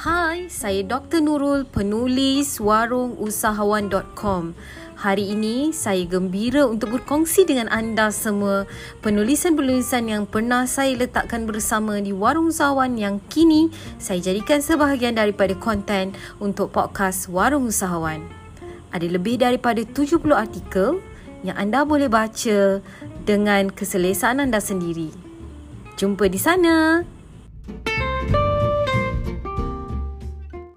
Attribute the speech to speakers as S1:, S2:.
S1: Hai, saya Dr. Nurul, penulis warungusahawan.com. Hari ini, saya gembira untuk berkongsi dengan anda semua penulisan-penulisan yang pernah saya letakkan bersama di Warung Usahawan yang kini saya jadikan sebahagian daripada konten untuk podcast Warung Usahawan. Ada lebih daripada 70 artikel yang anda boleh baca dengan keselesaan anda sendiri. Jumpa di sana.